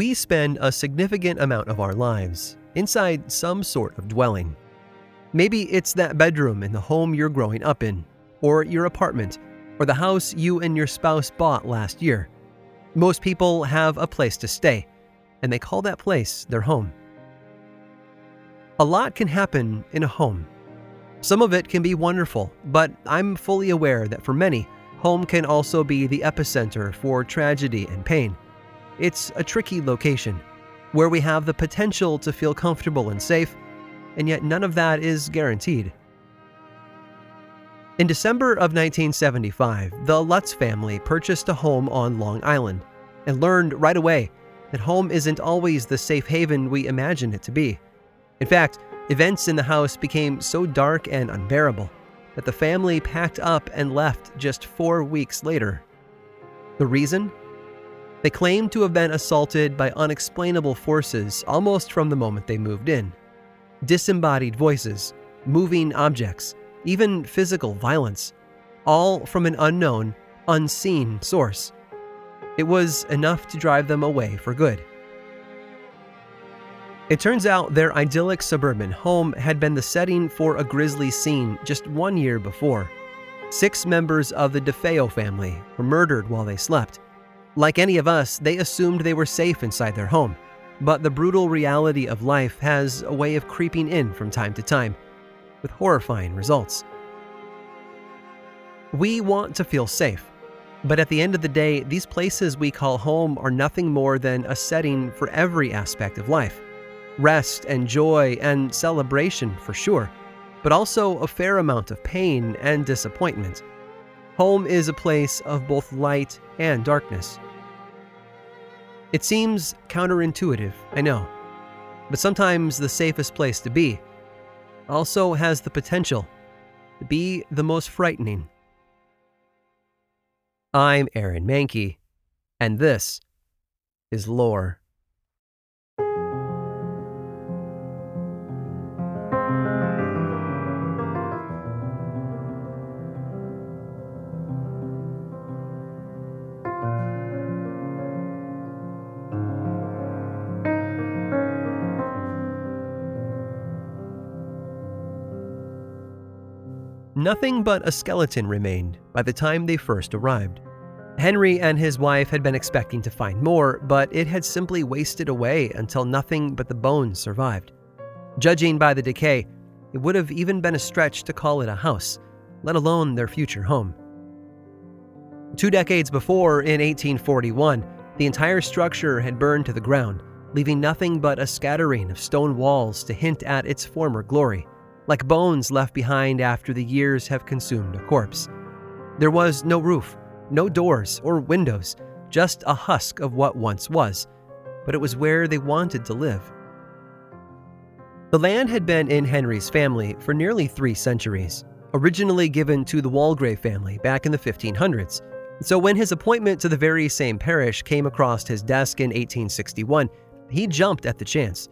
We spend a significant amount of our lives inside some sort of dwelling. Maybe it's that bedroom in the home you're growing up in, or your apartment, or the house you and your spouse bought last year. Most people have a place to stay, and they call that place their home. A lot can happen in a home. Some of it can be wonderful, but I'm fully aware that for many, home can also be the epicenter for tragedy and pain. It's a tricky location where we have the potential to feel comfortable and safe, and yet none of that is guaranteed. In December of 1975, the Lutz family purchased a home on Long Island and learned right away that home isn't always the safe haven we imagine it to be. In fact, events in the house became so dark and unbearable that the family packed up and left just four weeks later. The reason? They claimed to have been assaulted by unexplainable forces almost from the moment they moved in. Disembodied voices, moving objects, even physical violence, all from an unknown, unseen source. It was enough to drive them away for good. It turns out their idyllic suburban home had been the setting for a grisly scene just one year before. Six members of the DeFeo family were murdered while they slept. Like any of us, they assumed they were safe inside their home, but the brutal reality of life has a way of creeping in from time to time, with horrifying results. We want to feel safe, but at the end of the day, these places we call home are nothing more than a setting for every aspect of life rest and joy and celebration for sure, but also a fair amount of pain and disappointment. Home is a place of both light and darkness. It seems counterintuitive, I know, but sometimes the safest place to be also has the potential to be the most frightening. I'm Aaron Mahnke, and this is Lore. Nothing but a skeleton remained by the time they first arrived. Henry and his wife had been expecting to find more, but it had simply wasted away until nothing but the bones survived. Judging by the decay, it would have even been a stretch to call it a house, let alone their future home. Two decades before, in 1841, the entire structure had burned to the ground, leaving nothing but a scattering of stone walls to hint at its former glory like bones left behind after the years have consumed a corpse. There was no roof, no doors or windows, just a husk of what once was, but it was where they wanted to live. The land had been in Henry's family for nearly three centuries, originally given to the Waldegrave family back in the 1500s. So when his appointment to the very same parish came across his desk in 1861, he jumped at the chance.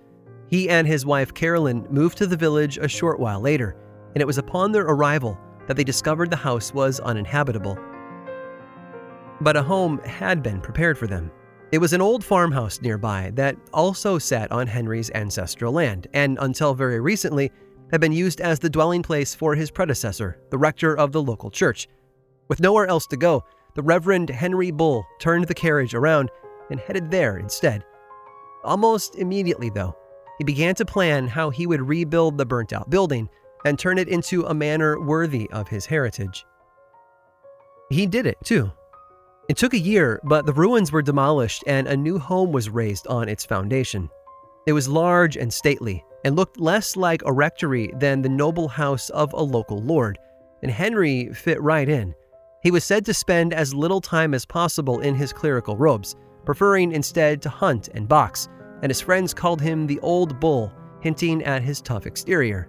He and his wife Carolyn moved to the village a short while later, and it was upon their arrival that they discovered the house was uninhabitable. But a home had been prepared for them. It was an old farmhouse nearby that also sat on Henry's ancestral land, and until very recently, had been used as the dwelling place for his predecessor, the rector of the local church. With nowhere else to go, the Reverend Henry Bull turned the carriage around and headed there instead. Almost immediately, though, he began to plan how he would rebuild the burnt out building and turn it into a manor worthy of his heritage. He did it, too. It took a year, but the ruins were demolished and a new home was raised on its foundation. It was large and stately and looked less like a rectory than the noble house of a local lord, and Henry fit right in. He was said to spend as little time as possible in his clerical robes, preferring instead to hunt and box, and his friends called him the Old Bull, hinting at his tough exterior.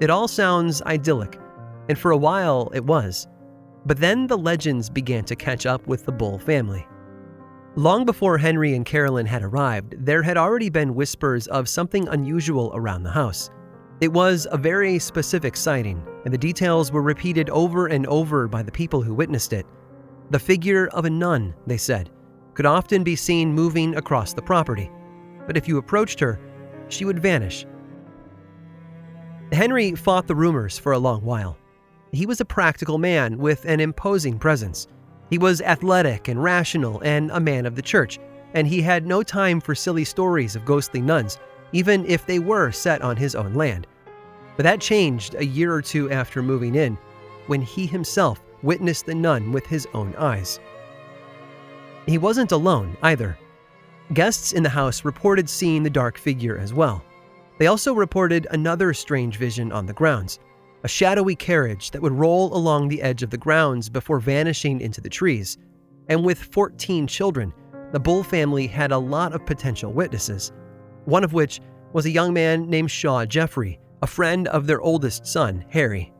It all sounds idyllic, and for a while it was. But then the legends began to catch up with the Bull family. Long before Henry and Carolyn had arrived, there had already been whispers of something unusual around the house. It was a very specific sighting, and the details were repeated over and over by the people who witnessed it. The figure of a nun, they said, could often be seen moving across the property, but if you approached her, she would vanish. Henry fought the rumors for a long while. He was a practical man with an imposing presence. He was athletic and rational and a man of the church, and he had no time for silly stories of ghostly nuns, even if they were set on his own land. But that changed a year or two after moving in, when he himself witnessed the nun with his own eyes. He wasn't alone either. Guests in the house reported seeing the dark figure as well. They also reported another strange vision on the grounds a shadowy carriage that would roll along the edge of the grounds before vanishing into the trees. And with 14 children, the Bull family had a lot of potential witnesses, one of which was a young man named Shaw Jeffrey, a friend of their oldest son, Harry.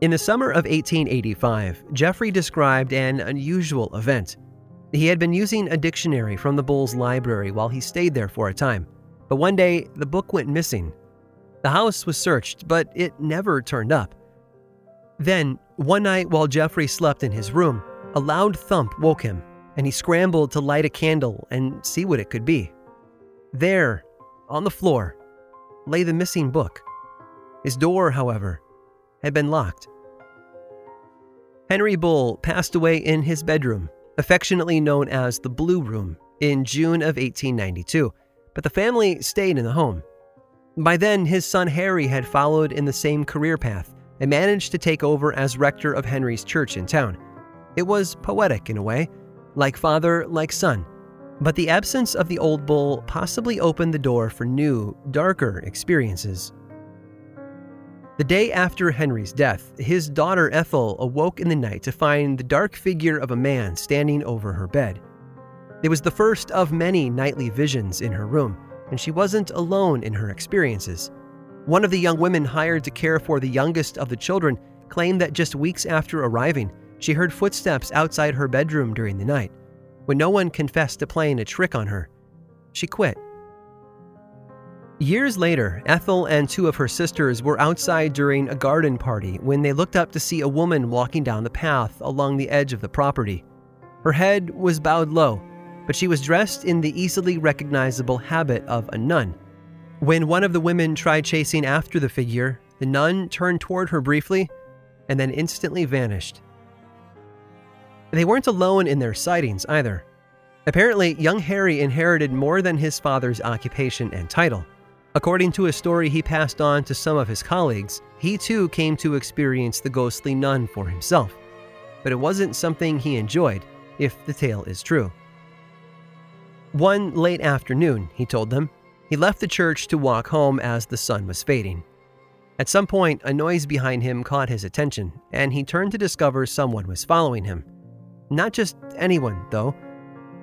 In the summer of 1885, Jeffrey described an unusual event. He had been using a dictionary from the Bull's library while he stayed there for a time, but one day the book went missing. The house was searched, but it never turned up. Then, one night while Jeffrey slept in his room, a loud thump woke him, and he scrambled to light a candle and see what it could be. There, on the floor, lay the missing book. His door, however, had been locked. Henry Bull passed away in his bedroom, affectionately known as the Blue Room, in June of 1892, but the family stayed in the home. By then, his son Harry had followed in the same career path and managed to take over as rector of Henry's church in town. It was poetic in a way, like father, like son, but the absence of the old bull possibly opened the door for new, darker experiences. The day after Henry's death, his daughter Ethel awoke in the night to find the dark figure of a man standing over her bed. It was the first of many nightly visions in her room, and she wasn't alone in her experiences. One of the young women hired to care for the youngest of the children claimed that just weeks after arriving, she heard footsteps outside her bedroom during the night. When no one confessed to playing a trick on her, she quit Years later, Ethel and two of her sisters were outside during a garden party when they looked up to see a woman walking down the path along the edge of the property. Her head was bowed low, but she was dressed in the easily recognizable habit of a nun. When one of the women tried chasing after the figure, the nun turned toward her briefly and then instantly vanished. They weren't alone in their sightings either. Apparently, young Harry inherited more than his father's occupation and title. According to a story he passed on to some of his colleagues, he too came to experience the ghostly nun for himself. But it wasn't something he enjoyed, if the tale is true. One late afternoon, he told them, he left the church to walk home as the sun was fading. At some point, a noise behind him caught his attention, and he turned to discover someone was following him. Not just anyone, though.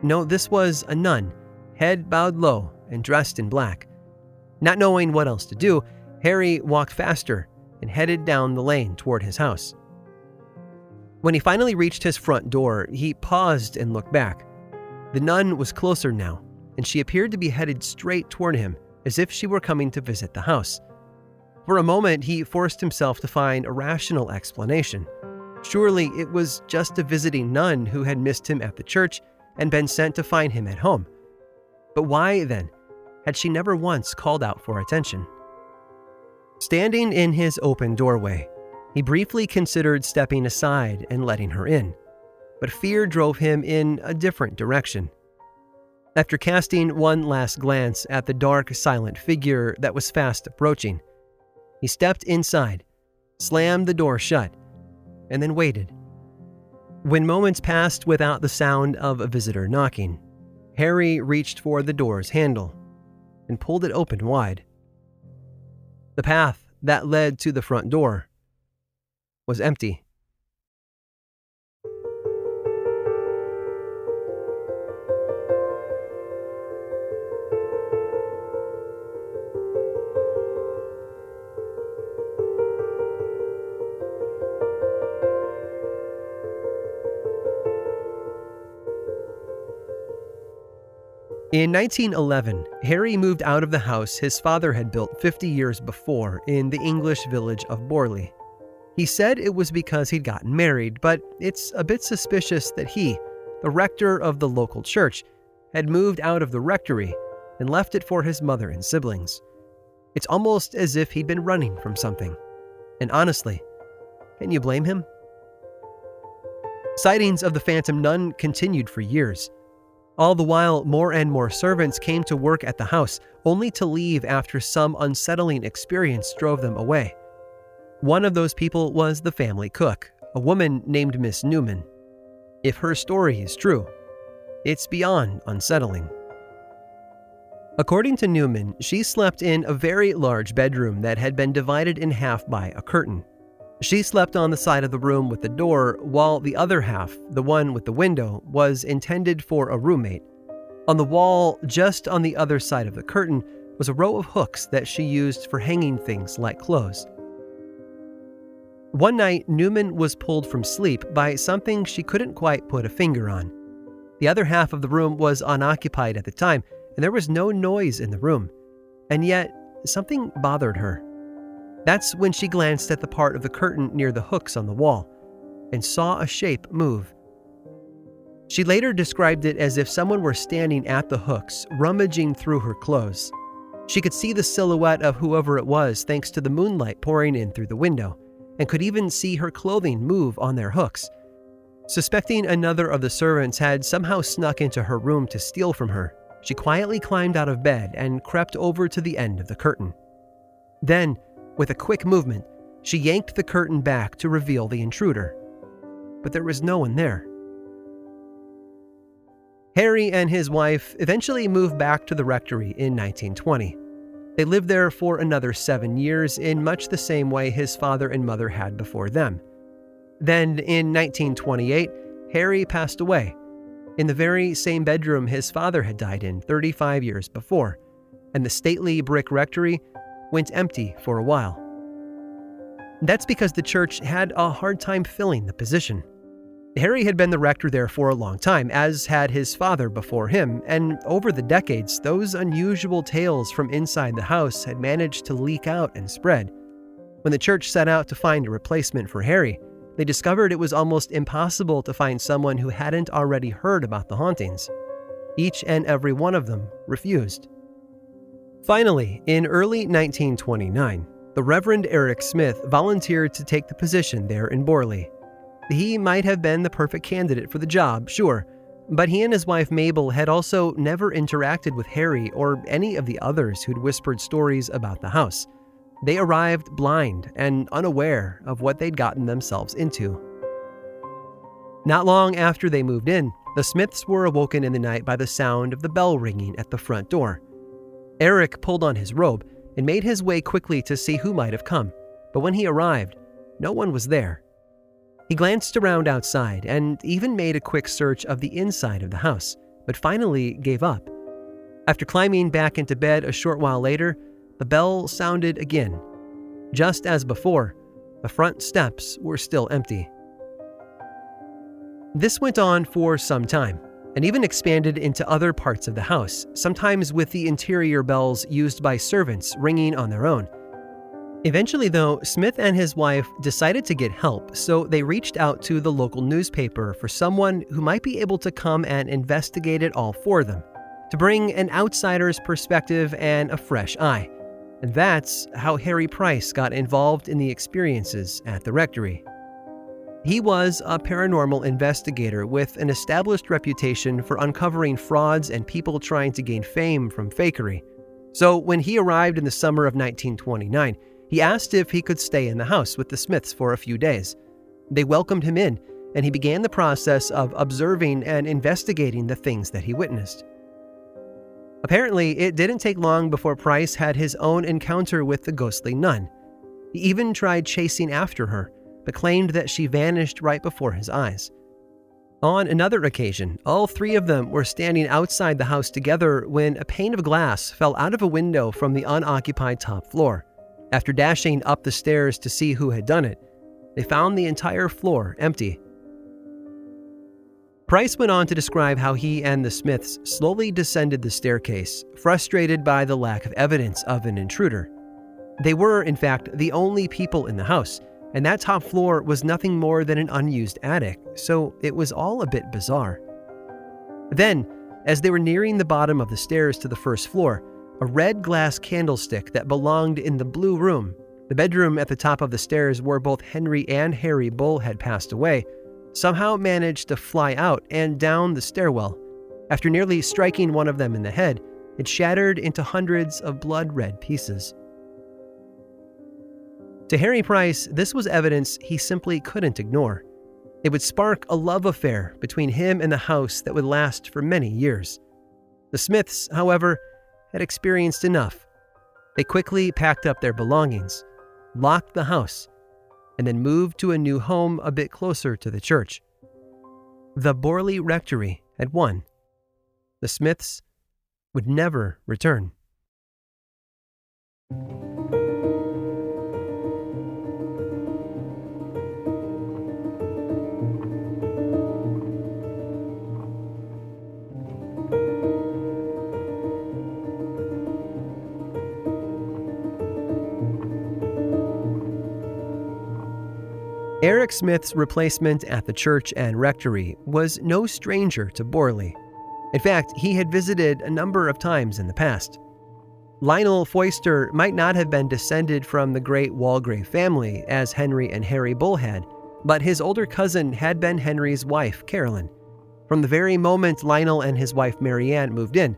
No, this was a nun, head bowed low and dressed in black. Not knowing what else to do, Harry walked faster and headed down the lane toward his house. When he finally reached his front door, he paused and looked back. The nun was closer now, and she appeared to be headed straight toward him, as if she were coming to visit the house. For a moment, he forced himself to find a rational explanation. Surely it was just a visiting nun who had missed him at the church and been sent to find him at home. But why, then, had she never once called out for attention. Standing in his open doorway, he briefly considered stepping aside and letting her in, but fear drove him in a different direction. After casting one last glance at the dark, silent figure that was fast approaching, he stepped inside, slammed the door shut, and then waited. When moments passed without the sound of a visitor knocking, Harry reached for the door's handle and pulled it open wide. The path that led to the front door was empty. In 1911, Harry moved out of the house his father had built 50 years before in the English village of Borley. He said it was because he'd gotten married, but it's a bit suspicious that he, the rector of the local church, had moved out of the rectory and left it for his mother and siblings. It's almost as if he'd been running from something. And honestly, can you blame him? Sightings of the Phantom Nun continued for years. All the while, more and more servants came to work at the house, only to leave after some unsettling experience drove them away. One of those people was the family cook, a woman named Miss Newman. If her story is true, it's beyond unsettling. According to Newman, she slept in a very large bedroom that had been divided in half by a curtain. She slept on the side of the room with the door, while the other half, the one with the window, was intended for a roommate. On the wall, just on the other side of the curtain, was a row of hooks that she used for hanging things like clothes. One night, Newman was pulled from sleep by something she couldn't quite put a finger on. The other half of the room was unoccupied at the time, and there was no noise in the room. And yet, something bothered her. That's when she glanced at the part of the curtain near the hooks on the wall and saw a shape move. She later described it as if someone were standing at the hooks, rummaging through her clothes. She could see the silhouette of whoever it was thanks to the moonlight pouring in through the window, and could even see her clothing move on their hooks. Suspecting another of the servants had somehow snuck into her room to steal from her, she quietly climbed out of bed and crept over to the end of the curtain. Then, with a quick movement, she yanked the curtain back to reveal the intruder. But there was no one there. Harry and his wife eventually moved back to the rectory in 1920. They lived there for another seven years in much the same way his father and mother had before them. Then, in 1928, Harry passed away in the very same bedroom his father had died in 35 years before, and the stately brick rectory went empty for a while. That's because the church had a hard time filling the position. Harry had been the rector there for a long time, as had his father before him, and over the decades, those unusual tales from inside the house had managed to leak out and spread. When the church set out to find a replacement for Harry, they discovered it was almost impossible to find someone who hadn't already heard about the hauntings. Each and every one of them refused. Finally, in early 1929, the Reverend Eric Smith volunteered to take the position there in Borley. He might have been the perfect candidate for the job, sure, but he and his wife Mabel had also never interacted with Harry or any of the others who'd whispered stories about the house. They arrived blind and unaware of what they'd gotten themselves into. Not long after they moved in, the Smiths were awoken in the night by the sound of the bell ringing at the front door. Eric pulled on his robe and made his way quickly to see who might have come, but when he arrived, no one was there. He glanced around outside and even made a quick search of the inside of the house, but finally gave up. After climbing back into bed a short while later, the bell sounded again. Just as before, the front steps were still empty. This went on for some time, and even expanded into other parts of the house, sometimes with the interior bells used by servants ringing on their own. Eventually, though, Smith and his wife decided to get help, so they reached out to the local newspaper for someone who might be able to come and investigate it all for them, to bring an outsider's perspective and a fresh eye. And that's how Harry Price got involved in the experiences at the rectory. He was a paranormal investigator with an established reputation for uncovering frauds and people trying to gain fame from fakery. So, when he arrived in the summer of 1929, he asked if he could stay in the house with the Smiths for a few days. They welcomed him in, and he began the process of observing and investigating the things that he witnessed. Apparently, it didn't take long before Price had his own encounter with the ghostly nun. He even tried chasing after her, but claimed that she vanished right before his eyes. On another occasion, all three of them were standing outside the house together when a pane of glass fell out of a window from the unoccupied top floor. After dashing up the stairs to see who had done it, they found the entire floor empty. Price went on to describe how he and the Smiths slowly descended the staircase, frustrated by the lack of evidence of an intruder. They were, in fact, the only people in the house, and that top floor was nothing more than an unused attic, so it was all a bit bizarre. Then, as they were nearing the bottom of the stairs to the first floor, a red glass candlestick that belonged in the blue room, the bedroom at the top of the stairs where both Henry and Harry Bull had passed away, somehow managed to fly out and down the stairwell. After nearly striking one of them in the head, it shattered into hundreds of blood red pieces. To Harry Price, this was evidence he simply couldn't ignore. It would spark a love affair between him and the house that would last for many years. The Smiths, however, had experienced enough. They quickly packed up their belongings, locked the house, and then moved to a new home a bit closer to the church. The Borley Rectory had won. The Smiths would never return. Eric Smith's replacement at the church and rectory was no stranger to Borley. In fact, he had visited a number of times in the past. Lionel Foyster might not have been descended from the great Waldegrave family as Henry and Harry Bull had, but his older cousin had been Henry's wife, Carolyn. From the very moment Lionel and his wife Marianne moved in,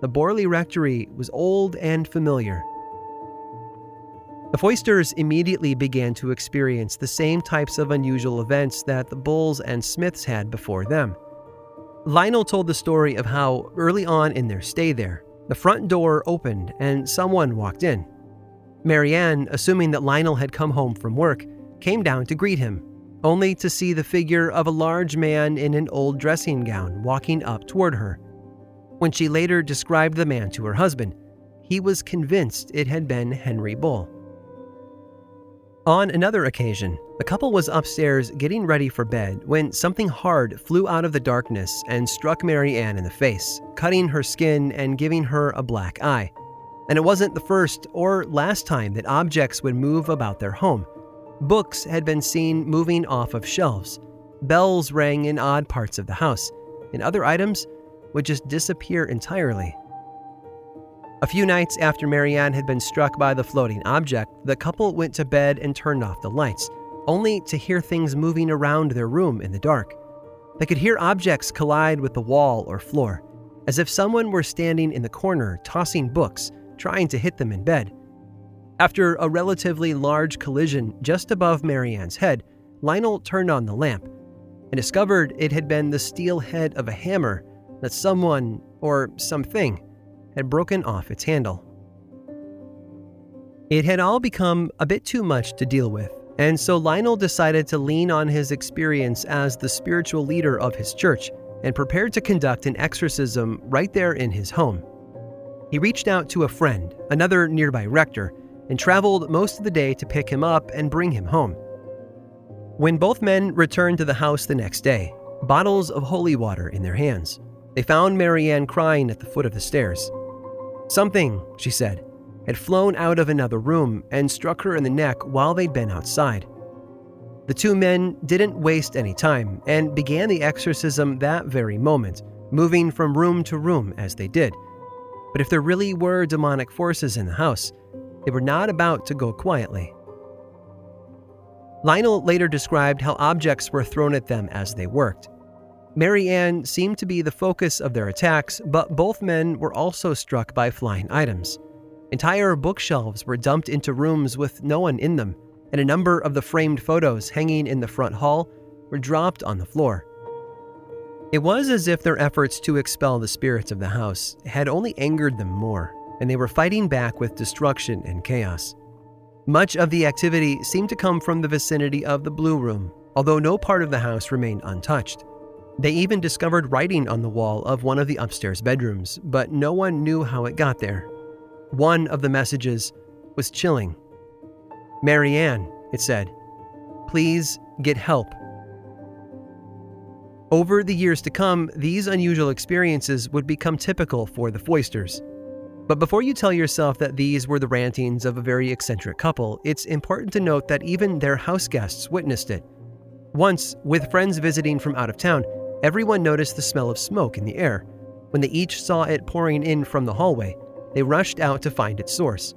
the Borley Rectory was old and familiar. The Foysters immediately began to experience the same types of unusual events that the Bulls and Smiths had before them. Lionel told the story of how, early on in their stay there, the front door opened and someone walked in. Marianne, assuming that Lionel had come home from work, came down to greet him, only to see the figure of a large man in an old dressing gown walking up toward her. When she later described the man to her husband, he was convinced it had been Henry Bull. On another occasion, the couple was upstairs getting ready for bed when something hard flew out of the darkness and struck Marianne in the face, cutting her skin and giving her a black eye. And it wasn't the first or last time that objects would move about their home. Books had been seen moving off of shelves, bells rang in odd parts of the house, and other items would just disappear entirely. A few nights after Marianne had been struck by the floating object, the couple went to bed and turned off the lights, only to hear things moving around their room in the dark. They could hear objects collide with the wall or floor, as if someone were standing in the corner tossing books, trying to hit them in bed. After a relatively large collision just above Marianne's head, Lionel turned on the lamp and discovered it had been the steel head of a hammer that someone, or something, had broken off its handle. It had all become a bit too much to deal with, and so Lionel decided to lean on his experience as the spiritual leader of his church and prepared to conduct an exorcism right there in his home. He reached out to a friend, another nearby rector, and traveled most of the day to pick him up and bring him home. When both men returned to the house the next day, bottles of holy water in their hands, they found Marianne crying at the foot of the stairs. Something, she said, had flown out of another room and struck her in the neck while they'd been outside. The two men didn't waste any time and began the exorcism that very moment, moving from room to room as they did. But if there really were demonic forces in the house, they were not about to go quietly. Lionel later described how objects were thrown at them as they worked. Marianne seemed to be the focus of their attacks, but both men were also struck by flying items. Entire bookshelves were dumped into rooms with no one in them, and a number of the framed photos hanging in the front hall were dropped on the floor. It was as if their efforts to expel the spirits of the house had only angered them more, and they were fighting back with destruction and chaos. Much of the activity seemed to come from the vicinity of the Blue Room, although no part of the house remained untouched. They even discovered writing on the wall of one of the upstairs bedrooms, but no one knew how it got there. One of the messages was chilling. Marianne, it said, please get help. Over the years to come, these unusual experiences would become typical for the Foysters. But before you tell yourself that these were the rantings of a very eccentric couple, it's important to note that even their house guests witnessed it. Once, with friends visiting from out of town, everyone noticed the smell of smoke in the air. When they each saw it pouring in from the hallway, they rushed out to find its source.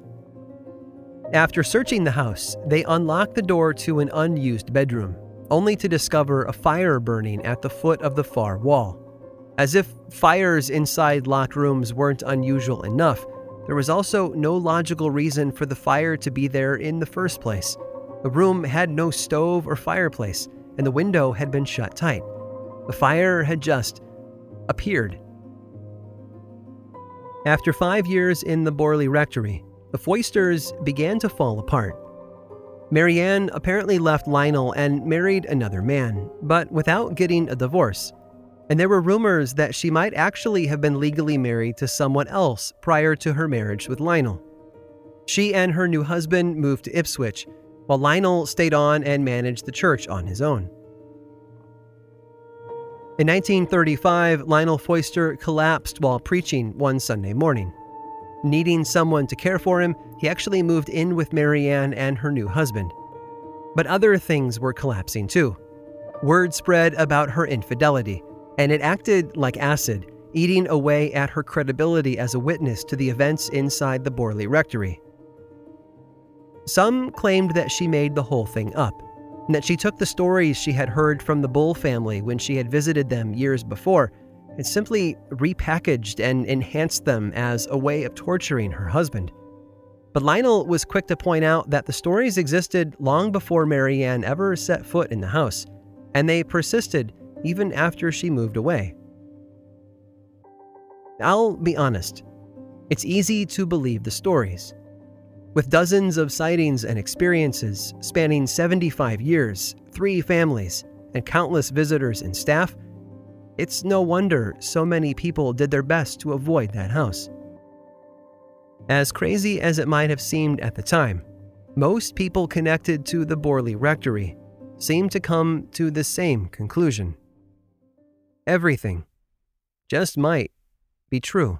After searching the house, they unlocked the door to an unused bedroom, only to discover a fire burning at the foot of the far wall. As if fires inside locked rooms weren't unusual enough, there was also no logical reason for the fire to be there in the first place. The room had no stove or fireplace, and the window had been shut tight. The fire had just appeared. After five years in the Borley Rectory, the Foysters began to fall apart. Marianne apparently left Lionel and married another man, but without getting a divorce and there were rumors that she might actually have been legally married to someone else prior to her marriage with Lionel. She and her new husband moved to Ipswich, while Lionel stayed on and managed the church on his own. In 1935, Lionel Foyster collapsed while preaching one Sunday morning. Needing someone to care for him, he actually moved in with Marianne and her new husband. But other things were collapsing too. Word spread about her infidelity, and it acted like acid, eating away at her credibility as a witness to the events inside the Borley Rectory. Some claimed that she made the whole thing up, and that she took the stories she had heard from the Bull family when she had visited them years before and simply repackaged and enhanced them as a way of torturing her husband. But Lionel was quick to point out that the stories existed long before Marianne ever set foot in the house, and they persisted even after she moved away. I'll be honest, it's easy to believe the stories. With dozens of sightings and experiences spanning 75 years, three families, and countless visitors and staff, it's no wonder so many people did their best to avoid that house. As crazy as it might have seemed at the time, most people connected to the Borley Rectory seemed to come to the same conclusion everything just might be true.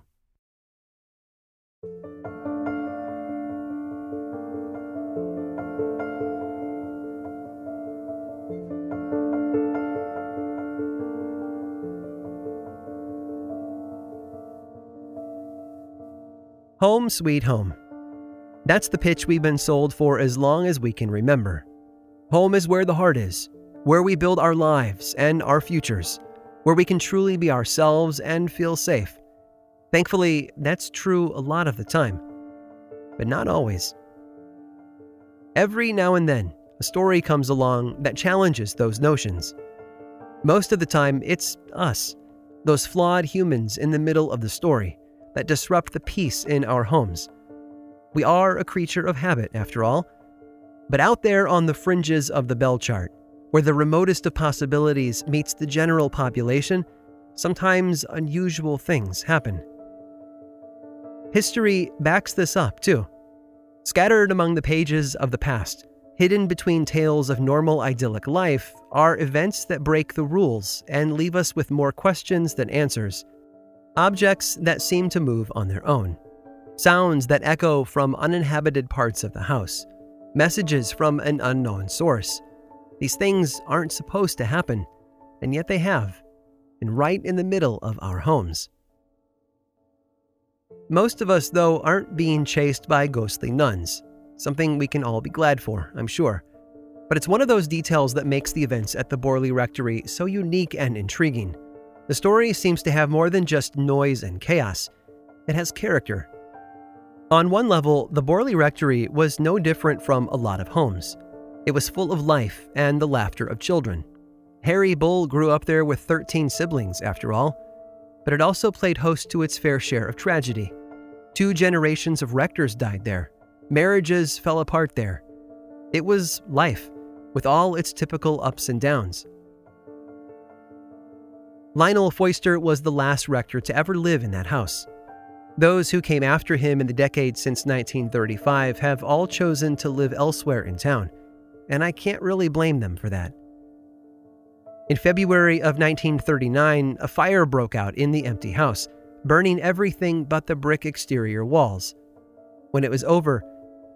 Home Sweet Home. That's the pitch we've been sold for as long as we can remember. Home is where the heart is, where we build our lives and our futures where we can truly be ourselves and feel safe. Thankfully, that's true a lot of the time, but not always. Every now and then, a story comes along that challenges those notions. Most of the time, it's us, those flawed humans in the middle of the story, that disrupt the peace in our homes. We are a creature of habit, after all. But out there on the fringes of the bell chart, where the remotest of possibilities meets the general population, sometimes unusual things happen. History backs this up, too. Scattered among the pages of the past, hidden between tales of normal idyllic life, are events that break the rules and leave us with more questions than answers. Objects that seem to move on their own. Sounds that echo from uninhabited parts of the house. Messages from an unknown source these things aren't supposed to happen, and yet they have, and right in the middle of our homes. Most of us, though, aren't being chased by ghostly nuns, something we can all be glad for, I'm sure. But it's one of those details that makes the events at the Borley Rectory so unique and intriguing. The story seems to have more than just noise and chaos, it has character. On one level, the Borley Rectory was no different from a lot of homes. It was full of life and the laughter of children. Harry Bull grew up there with 13 siblings, after all, but it also played host to its fair share of tragedy. Two generations of rectors died there. Marriages fell apart there. It was life, with all its typical ups and downs. Lionel Foyster was the last rector to ever live in that house. Those who came after him in the decades since 1935 have all chosen to live elsewhere in town and I can't really blame them for that. In February of 1939, a fire broke out in the empty house, burning everything but the brick exterior walls. When it was over,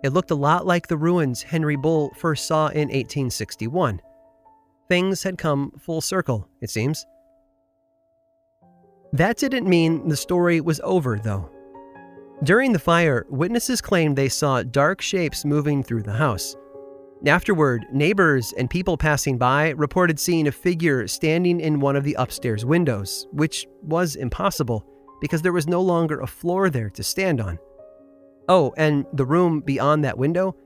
it looked a lot like the ruins Henry Bull first saw in 1861. Things had come full circle, it seems. That didn't mean the story was over, though. During the fire, witnesses claimed they saw dark shapes moving through the house. Afterward, neighbors and people passing by reported seeing a figure standing in one of the upstairs windows, which was impossible because there was no longer a floor there to stand on. Oh, and the room beyond that window?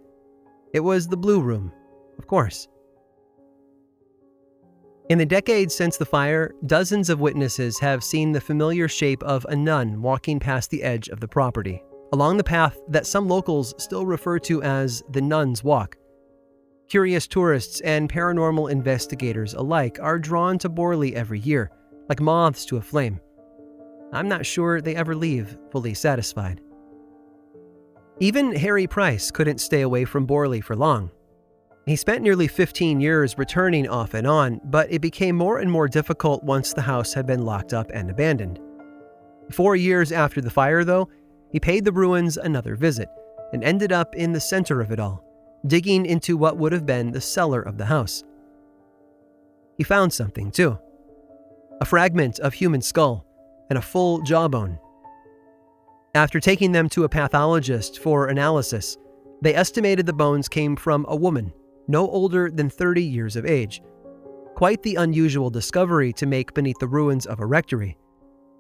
It was the blue room, of course. In the decades since the fire, dozens of witnesses have seen the familiar shape of a nun walking past the edge of the property, along the path that some locals still refer to as the Nun's Walk. Curious tourists and paranormal investigators alike are drawn to Borley every year, like moths to a flame. I'm not sure they ever leave fully satisfied. Even Harry Price couldn't stay away from Borley for long. He spent nearly 15 years returning off and on, but it became more and more difficult once the house had been locked up and abandoned. Four years after the fire, though, he paid the ruins another visit and ended up in the center of it all, digging into what would have been the cellar of the house. He found something, too a fragment of human skull and a full jawbone. After taking them to a pathologist for analysis, they estimated the bones came from a woman no older than 30 years of age. Quite the unusual discovery to make beneath the ruins of a rectory.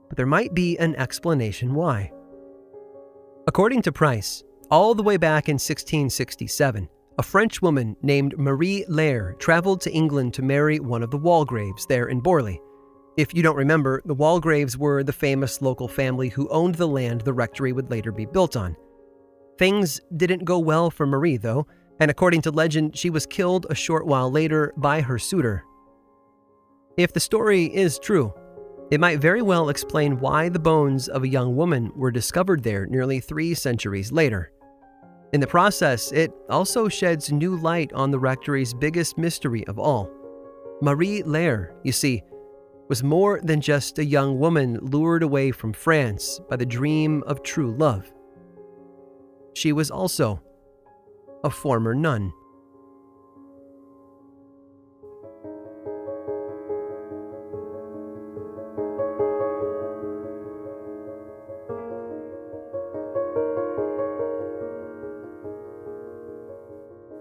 But there might be an explanation why. According to Price, all the way back in 1667, a French woman named Marie Lairre traveled to England to marry one of the Waldegraves there in Borley. If you don't remember, the Waldegraves were the famous local family who owned the land the rectory would later be built on. Things didn't go well for Marie, though, and according to legend, she was killed a short while later by her suitor. If the story is true, it might very well explain why the bones of a young woman were discovered there nearly three centuries later. In the process, it also sheds new light on the rectory's biggest mystery of all. Marie Lairre, you see, was more than just a young woman lured away from France by the dream of true love. She was also a former nun.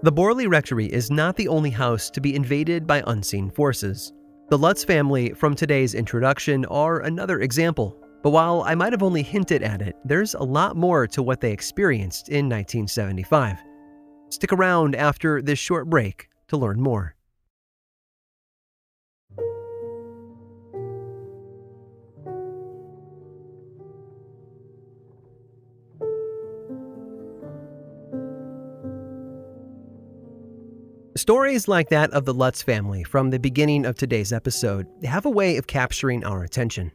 The Borley Rectory is not the only house to be invaded by unseen forces. The Lutz family from today's introduction are another example, but while I might have only hinted at it, there's a lot more to what they experienced in 1975. Stick around after this short break to learn more. Stories like that of the Lutz family from the beginning of today's episode have a way of capturing our attention.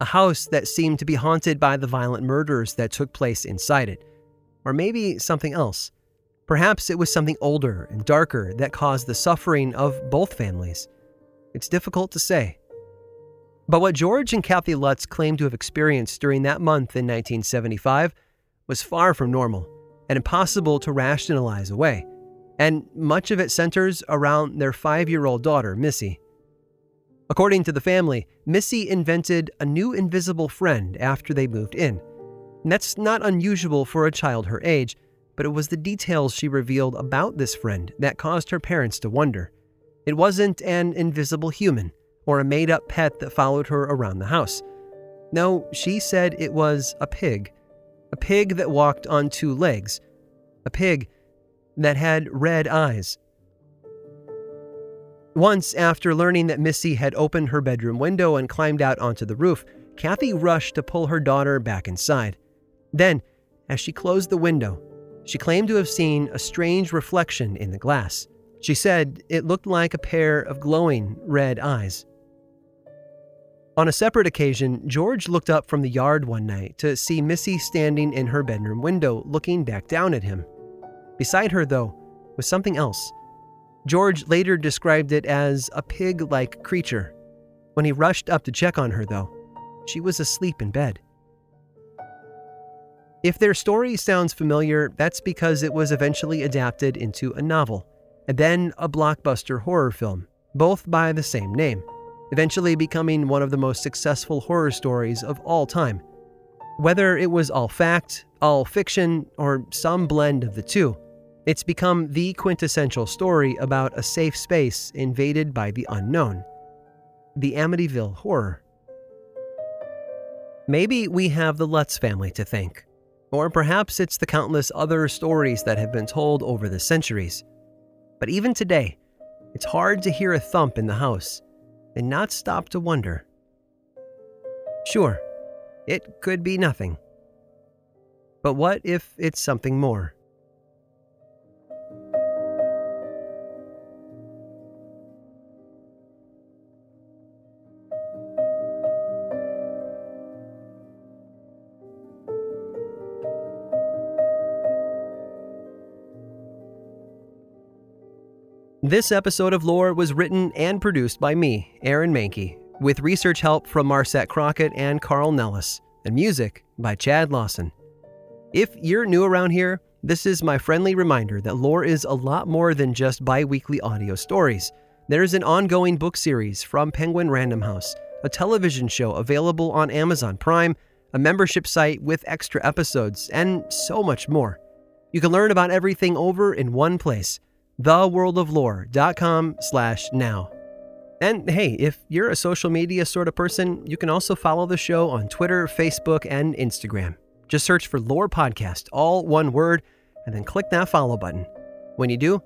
A house that seemed to be haunted by the violent murders that took place inside it. Or maybe something else. Perhaps it was something older and darker that caused the suffering of both families. It's difficult to say. But what George and Kathy Lutz claimed to have experienced during that month in 1975 was far from normal and impossible to rationalize away, and much of it centers around their five year old daughter, Missy. According to the family, Missy invented a new invisible friend after they moved in. And that's not unusual for a child her age, but it was the details she revealed about this friend that caused her parents to wonder. It wasn't an invisible human or a made up pet that followed her around the house. No, she said it was a pig. A pig that walked on two legs. A pig that had red eyes. Once, after learning that Missy had opened her bedroom window and climbed out onto the roof, Kathy rushed to pull her daughter back inside. Then, as she closed the window, she claimed to have seen a strange reflection in the glass. She said it looked like a pair of glowing red eyes. On a separate occasion, George looked up from the yard one night to see Missy standing in her bedroom window looking back down at him. Beside her, though, was something else. George later described it as a pig like creature. When he rushed up to check on her, though, she was asleep in bed. If their story sounds familiar, that's because it was eventually adapted into a novel, and then a blockbuster horror film, both by the same name. eventually becoming one of the most successful horror stories of all time. Whether it was all fact, all fiction, or some blend of the two, it's become the quintessential story about a safe space invaded by the unknown the Amityville Horror. Maybe we have the Lutz family to thank, or perhaps it's the countless other stories that have been told over the centuries. But even today, it's hard to hear a thump in the house and not stop to wonder. Sure, it could be nothing. But what if it's something more? This episode of Lore was written and produced by me, Aaron Mahnke, with research help from Marset Crockett and Carl Nellis, and music by Chad Lawson. If you're new around here, this is my friendly reminder that Lore is a lot more than just bi weekly audio stories. There's an ongoing book series from Penguin Random House, a television show available on Amazon Prime, a membership site with extra episodes, and so much more. You can learn about everything over in one place theworldoflore.com slash now. And hey, if you're a social media sort of person, you can also follow the show on Twitter, Facebook, and Instagram. Just search for Lore Podcast, all one word, and then click that follow button. When you do,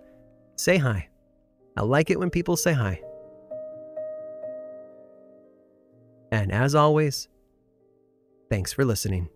say hi. I like it when people say hi. And as always, thanks for listening.